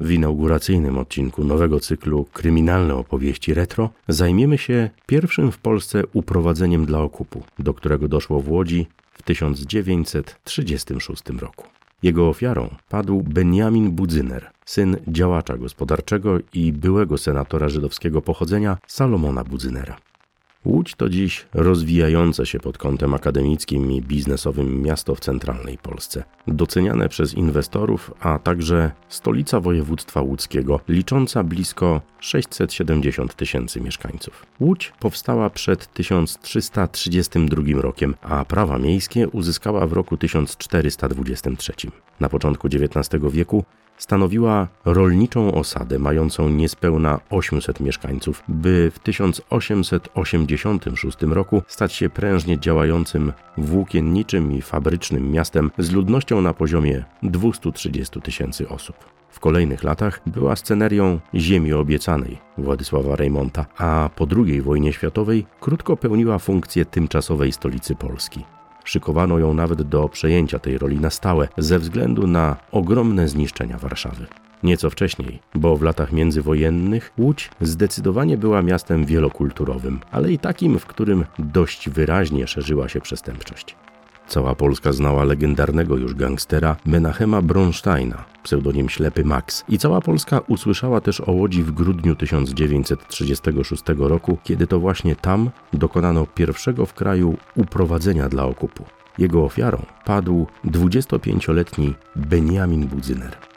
W inauguracyjnym odcinku nowego cyklu Kryminalne opowieści retro zajmiemy się pierwszym w Polsce uprowadzeniem dla okupu, do którego doszło w Łodzi w 1936 roku. Jego ofiarą padł Benjamin Budzyner, syn działacza gospodarczego i byłego senatora żydowskiego pochodzenia Salomona Budzynera. Łódź to dziś rozwijające się pod kątem akademickim i biznesowym miasto w centralnej Polsce. Doceniane przez inwestorów, a także stolica województwa łódzkiego, licząca blisko 670 tysięcy mieszkańców. Łódź powstała przed 1332 rokiem, a prawa miejskie uzyskała w roku 1423. Na początku XIX wieku stanowiła rolniczą osadę mającą niespełna 800 mieszkańców, by w 1886 roku stać się prężnie działającym włókienniczym i fabrycznym miastem z ludnością na poziomie 230 tysięcy osób. W kolejnych latach była scenerią Ziemi Obiecanej Władysława Reymonta, a po II wojnie światowej krótko pełniła funkcję tymczasowej stolicy Polski. Szykowano ją nawet do przejęcia tej roli na stałe ze względu na ogromne zniszczenia Warszawy. Nieco wcześniej, bo w latach międzywojennych Łódź zdecydowanie była miastem wielokulturowym, ale i takim, w którym dość wyraźnie szerzyła się przestępczość. Cała Polska znała legendarnego już gangstera Menachema Bronsteina, pseudonim Ślepy Max. I cała Polska usłyszała też o Łodzi w grudniu 1936 roku, kiedy to właśnie tam dokonano pierwszego w kraju uprowadzenia dla okupu. Jego ofiarą padł 25-letni Benjamin Budzyner.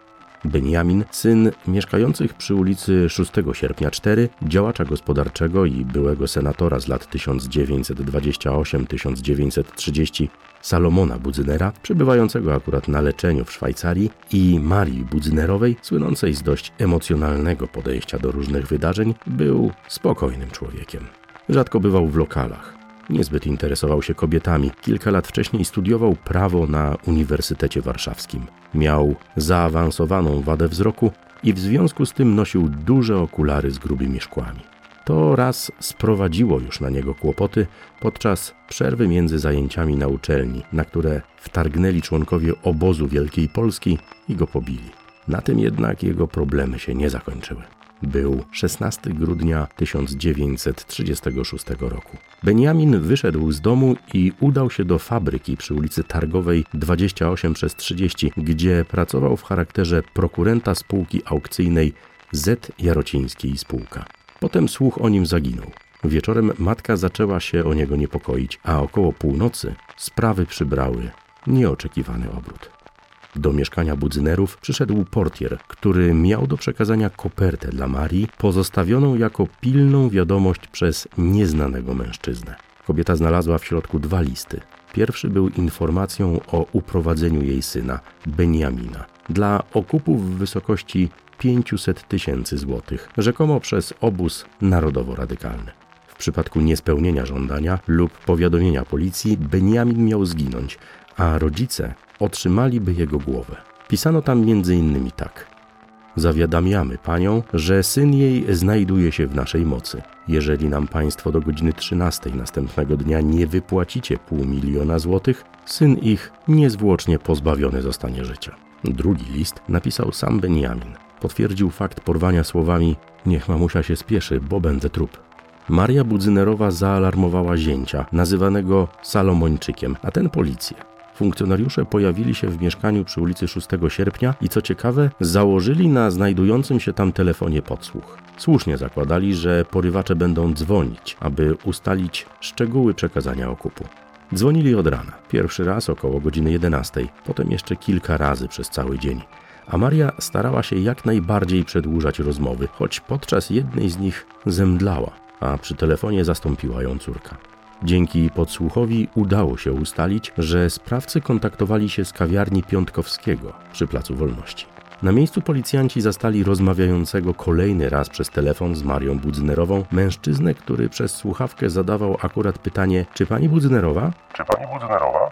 Benjamin, syn mieszkających przy ulicy 6 sierpnia 4, działacza gospodarczego i byłego senatora z lat 1928-1930 Salomona Budzynera, przebywającego akurat na leczeniu w Szwajcarii, i Marii Budzynerowej, słynącej z dość emocjonalnego podejścia do różnych wydarzeń, był spokojnym człowiekiem. Rzadko bywał w lokalach. Niezbyt interesował się kobietami. Kilka lat wcześniej studiował prawo na Uniwersytecie Warszawskim. Miał zaawansowaną wadę wzroku i w związku z tym nosił duże okulary z grubymi szkłami. To raz sprowadziło już na niego kłopoty podczas przerwy między zajęciami na uczelni, na które wtargnęli członkowie obozu Wielkiej Polski i go pobili. Na tym jednak jego problemy się nie zakończyły. Był 16 grudnia 1936 roku. Benjamin wyszedł z domu i udał się do fabryki przy ulicy Targowej 28 przez 30, gdzie pracował w charakterze prokurenta spółki aukcyjnej Z. Jarocińskiej Spółka. Potem słuch o nim zaginął. Wieczorem matka zaczęła się o niego niepokoić, a około północy sprawy przybrały nieoczekiwany obrót. Do mieszkania Budzynerów przyszedł portier, który miał do przekazania kopertę dla Marii, pozostawioną jako pilną wiadomość przez nieznanego mężczyznę. Kobieta znalazła w środku dwa listy. Pierwszy był informacją o uprowadzeniu jej syna, Benjamina, dla okupów w wysokości 500 tysięcy złotych, rzekomo przez obóz narodowo-radykalny. W przypadku niespełnienia żądania lub powiadomienia policji Benjamin miał zginąć, a rodzice otrzymaliby jego głowę. Pisano tam m.in. tak. Zawiadamiamy panią, że syn jej znajduje się w naszej mocy. Jeżeli nam państwo do godziny 13 następnego dnia nie wypłacicie pół miliona złotych, syn ich niezwłocznie pozbawiony zostanie życia. Drugi list napisał sam Benjamin. Potwierdził fakt porwania słowami: Niech mamusia się spieszy, bo będę trup. Maria Budzynerowa zaalarmowała zięcia, nazywanego Salomończykiem, a ten policję. Funkcjonariusze pojawili się w mieszkaniu przy ulicy 6 sierpnia i co ciekawe, założyli na znajdującym się tam telefonie podsłuch. Słusznie zakładali, że porywacze będą dzwonić, aby ustalić szczegóły przekazania okupu. Dzwonili od rana. Pierwszy raz około godziny 11, potem jeszcze kilka razy przez cały dzień. A Maria starała się jak najbardziej przedłużać rozmowy, choć podczas jednej z nich zemdlała, a przy telefonie zastąpiła ją córka. Dzięki podsłuchowi udało się ustalić, że sprawcy kontaktowali się z kawiarni Piątkowskiego przy Placu Wolności. Na miejscu policjanci zastali rozmawiającego kolejny raz przez telefon z Marią Budznerową mężczyznę, który przez słuchawkę zadawał akurat pytanie: Czy pani Budznerowa? Czy pani Budznerowa?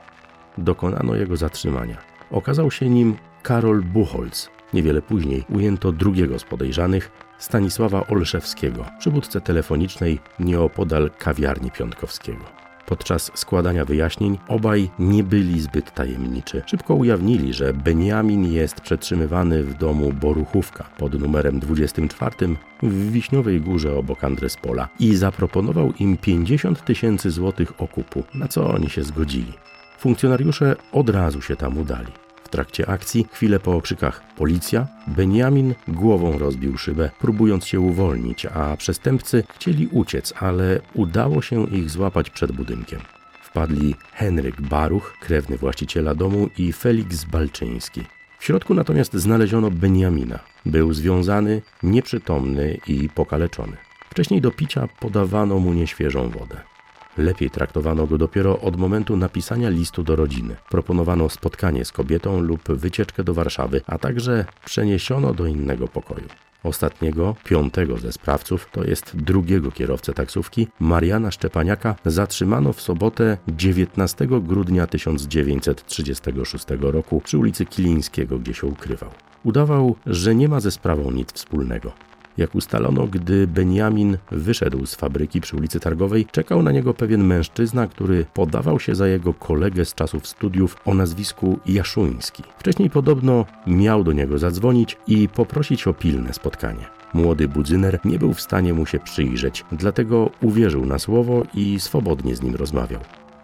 Dokonano jego zatrzymania. Okazał się nim Karol Buchholz. Niewiele później ujęto drugiego z podejrzanych, Stanisława Olszewskiego, przywódcę telefonicznej nieopodal kawiarni Piątkowskiego. Podczas składania wyjaśnień obaj nie byli zbyt tajemniczy. Szybko ujawnili, że Beniamin jest przetrzymywany w domu Boruchówka pod numerem 24 w Wiśniowej Górze obok Andrespola i zaproponował im 50 tysięcy złotych okupu, na co oni się zgodzili. Funkcjonariusze od razu się tam udali. Trakcie akcji, chwilę po okrzykach policja, Benjamin głową rozbił szybę, próbując się uwolnić, a przestępcy chcieli uciec, ale udało się ich złapać przed budynkiem. Wpadli Henryk Baruch, krewny właściciela domu, i Felix Balczyński. W środku natomiast znaleziono Benjamina. Był związany, nieprzytomny i pokaleczony. Wcześniej do picia podawano mu nieświeżą wodę. Lepiej traktowano go dopiero od momentu napisania listu do rodziny. Proponowano spotkanie z kobietą lub wycieczkę do Warszawy, a także przeniesiono do innego pokoju. Ostatniego, piątego ze sprawców, to jest drugiego kierowcę taksówki, Mariana Szczepaniaka, zatrzymano w sobotę 19 grudnia 1936 roku przy ulicy Kilińskiego, gdzie się ukrywał. Udawał, że nie ma ze sprawą nic wspólnego. Jak ustalono, gdy Benjamin wyszedł z fabryki przy ulicy Targowej, czekał na niego pewien mężczyzna, który podawał się za jego kolegę z czasów studiów o nazwisku Jaszuński. Wcześniej podobno miał do niego zadzwonić i poprosić o pilne spotkanie. Młody budzyner nie był w stanie mu się przyjrzeć, dlatego uwierzył na słowo i swobodnie z nim rozmawiał.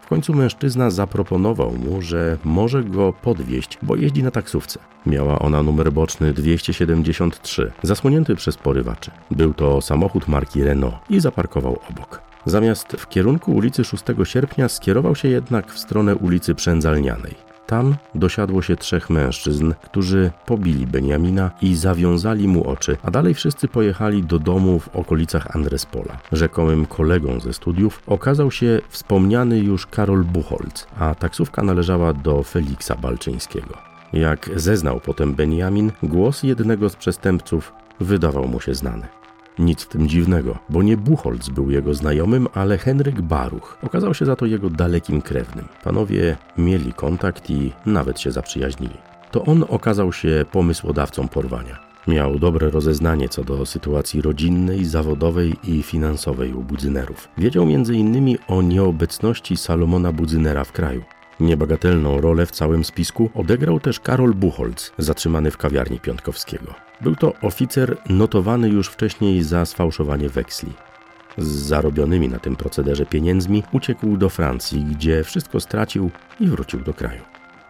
W końcu mężczyzna zaproponował mu, że może go podwieźć, bo jeździ na taksówce. Miała ona numer boczny 273, zasłonięty przez porywaczy. Był to samochód marki Renault i zaparkował obok. Zamiast w kierunku ulicy 6 sierpnia skierował się jednak w stronę ulicy Przędzalnianej. Tam dosiadło się trzech mężczyzn, którzy pobili Beniamina i zawiązali mu oczy, a dalej wszyscy pojechali do domu w okolicach Andrespola. Rzekomym kolegą ze studiów okazał się wspomniany już Karol Buchholz, a taksówka należała do Feliksa Balczyńskiego. Jak zeznał potem Beniamin, głos jednego z przestępców wydawał mu się znany. Nic w tym dziwnego, bo nie Buchholz był jego znajomym, ale Henryk Baruch okazał się za to jego dalekim krewnym. Panowie mieli kontakt i nawet się zaprzyjaźnili. To on okazał się pomysłodawcą porwania. Miał dobre rozeznanie co do sytuacji rodzinnej, zawodowej i finansowej u Budzynerów. Wiedział m.in. o nieobecności Salomona Budzynera w kraju. Niebagatelną rolę w całym spisku odegrał też Karol Buchholz, zatrzymany w kawiarni Piątkowskiego. Był to oficer notowany już wcześniej za sfałszowanie weksli. Z zarobionymi na tym procederze pieniędzmi uciekł do Francji, gdzie wszystko stracił i wrócił do kraju.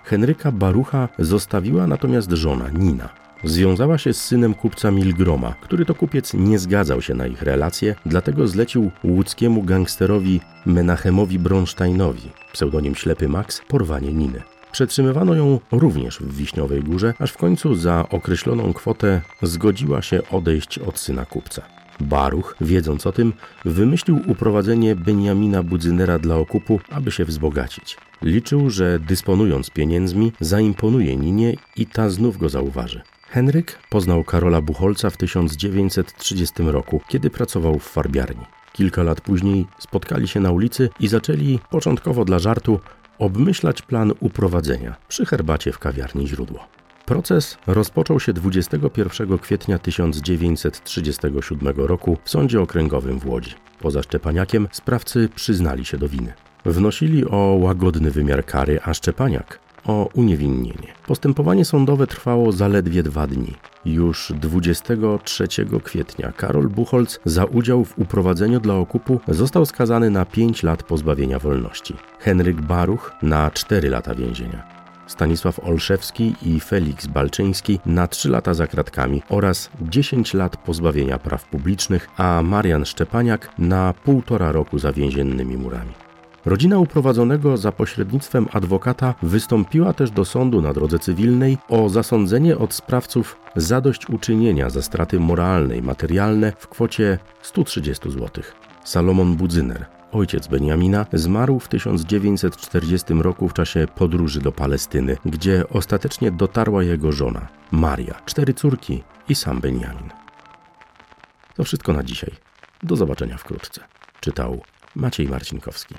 Henryka Barucha zostawiła natomiast żona Nina. Związała się z synem kupca Milgroma, który to kupiec nie zgadzał się na ich relacje, dlatego zlecił łódzkiemu gangsterowi Menachemowi Bronsteinowi, pseudonim Ślepy Max, porwanie Niny. Przetrzymywano ją również w Wiśniowej Górze, aż w końcu za określoną kwotę zgodziła się odejść od syna kupca. Baruch, wiedząc o tym, wymyślił uprowadzenie Beniamina Budzynera dla okupu, aby się wzbogacić. Liczył, że dysponując pieniędzmi, zaimponuje Ninie i ta znów go zauważy. Henryk poznał Karola Buchholca w 1930 roku, kiedy pracował w farbiarni. Kilka lat później spotkali się na ulicy i zaczęli, początkowo dla żartu, obmyślać plan uprowadzenia przy herbacie w kawiarni Źródło. Proces rozpoczął się 21 kwietnia 1937 roku w Sądzie Okręgowym w Łodzi. Poza Szczepaniakiem sprawcy przyznali się do winy. Wnosili o łagodny wymiar kary, a Szczepaniak o uniewinnienie. Postępowanie sądowe trwało zaledwie dwa dni. Już 23 kwietnia Karol Buchholz za udział w uprowadzeniu dla okupu został skazany na 5 lat pozbawienia wolności. Henryk Baruch na 4 lata więzienia. Stanisław Olszewski i Felix Balczyński na 3 lata za kratkami oraz 10 lat pozbawienia praw publicznych, a Marian Szczepaniak na półtora roku za więziennymi murami. Rodzina uprowadzonego za pośrednictwem adwokata wystąpiła też do sądu na drodze cywilnej o zasądzenie od sprawców zadośćuczynienia za straty moralne i materialne w kwocie 130 zł. Salomon Budzyner, ojciec Beniamina, zmarł w 1940 roku w czasie podróży do Palestyny, gdzie ostatecznie dotarła jego żona, Maria, cztery córki i sam Beniamin. To wszystko na dzisiaj. Do zobaczenia wkrótce. Czytał Maciej Marcinkowski.